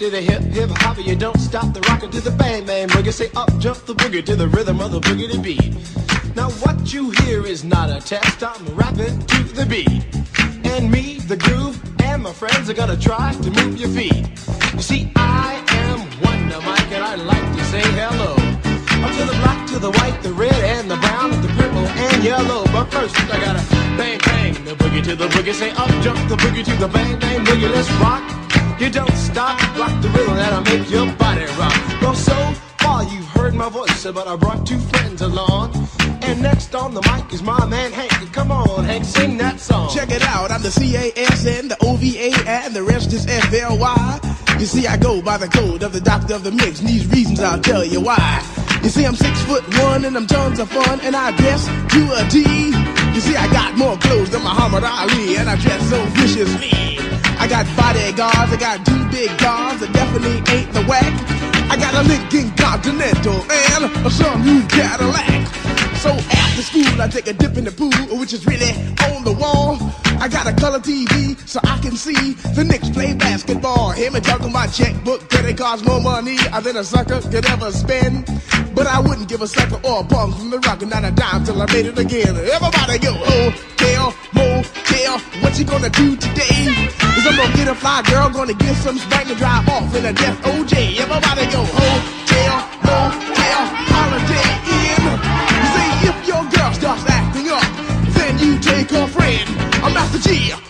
to the hip hip hop. You don't stop the rockin' to the bang bang boogie. Say up jump the boogie to the rhythm of the boogie to beat. Now what you hear is not a test. I'm rapping to the beat, and me, the groove, and my friends are gonna try to move your feet. You see, I am Wonder Mike, and I like to say hello. Up to the black, to the white, the red, and the brown, the purple, and yellow. But first, I gotta bang, bang, the boogie to the boogie. Say up, jump the boogie to the bang, bang, boogie. Let's rock. You don't stop, rock the rhythm that'll make your body rock. Well, so far you've heard my voice, but I brought two friends along. And next on the mic is my man Hank. Come on, Hank, sing that song. Check it out, I'm the C-A-S-N, the O-V-A, and the rest is F-L-Y. You see, I go by the code of the doctor of the mix, and these reasons I'll tell you why. You see, I'm six foot one, and I'm tons of fun, and I dress to a T. You see, I got more clothes than Muhammad Ali, and I dress so viciously. I got bodyguards, I got two big cars that definitely ain't the whack. I got a Lincoln Continental and a sunroof Cadillac. So after school, I take a dip in the pool, which is really on the wall. I got a color TV so I can see the Knicks play basketball. Him and talking my checkbook, credit cards more money than a sucker could ever spend. But I wouldn't give a sucker or a bum from the rock and not a dime till I made it again. Everybody go, oh, hotel, motel, what you gonna do today? Cause I'm gonna get a fly girl, gonna get some spank and drive off in a death OJ. Everybody go, oh, hotel, motel, Holiday Inn. See, if your girl starts acting up, then you take her friend. I'm Master Gee.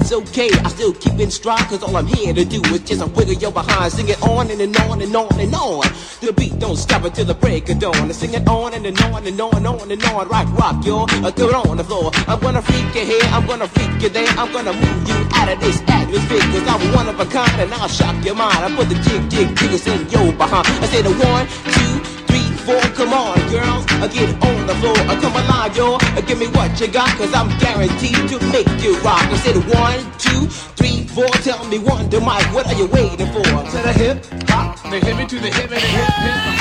that's okay. I still keep in stride, cause all I'm here to do is just a wiggle your behind. Sing it on and, and on and on and on. The beat don't stop until the break of dawn. I sing it on and, and on and on and on and on. Rock, rock. Uh, throw it on the floor. I'm gonna freak you here, I'm gonna freak you there. I'm gonna move you out of this atmosphere, cause I'm one of a kind and I'll shock your mind. I put the jig, jig, jiggers in your behind. I say the one, four. Come on, girls, uh, get on the floor. Uh, come alive, yo. Uh, give me what you got, cause I'm guaranteed to make you rock. I said one, two, three, four. Tell me one, to Mike, what are you waiting for? To the hip hop, the hip to the hip and the hip hip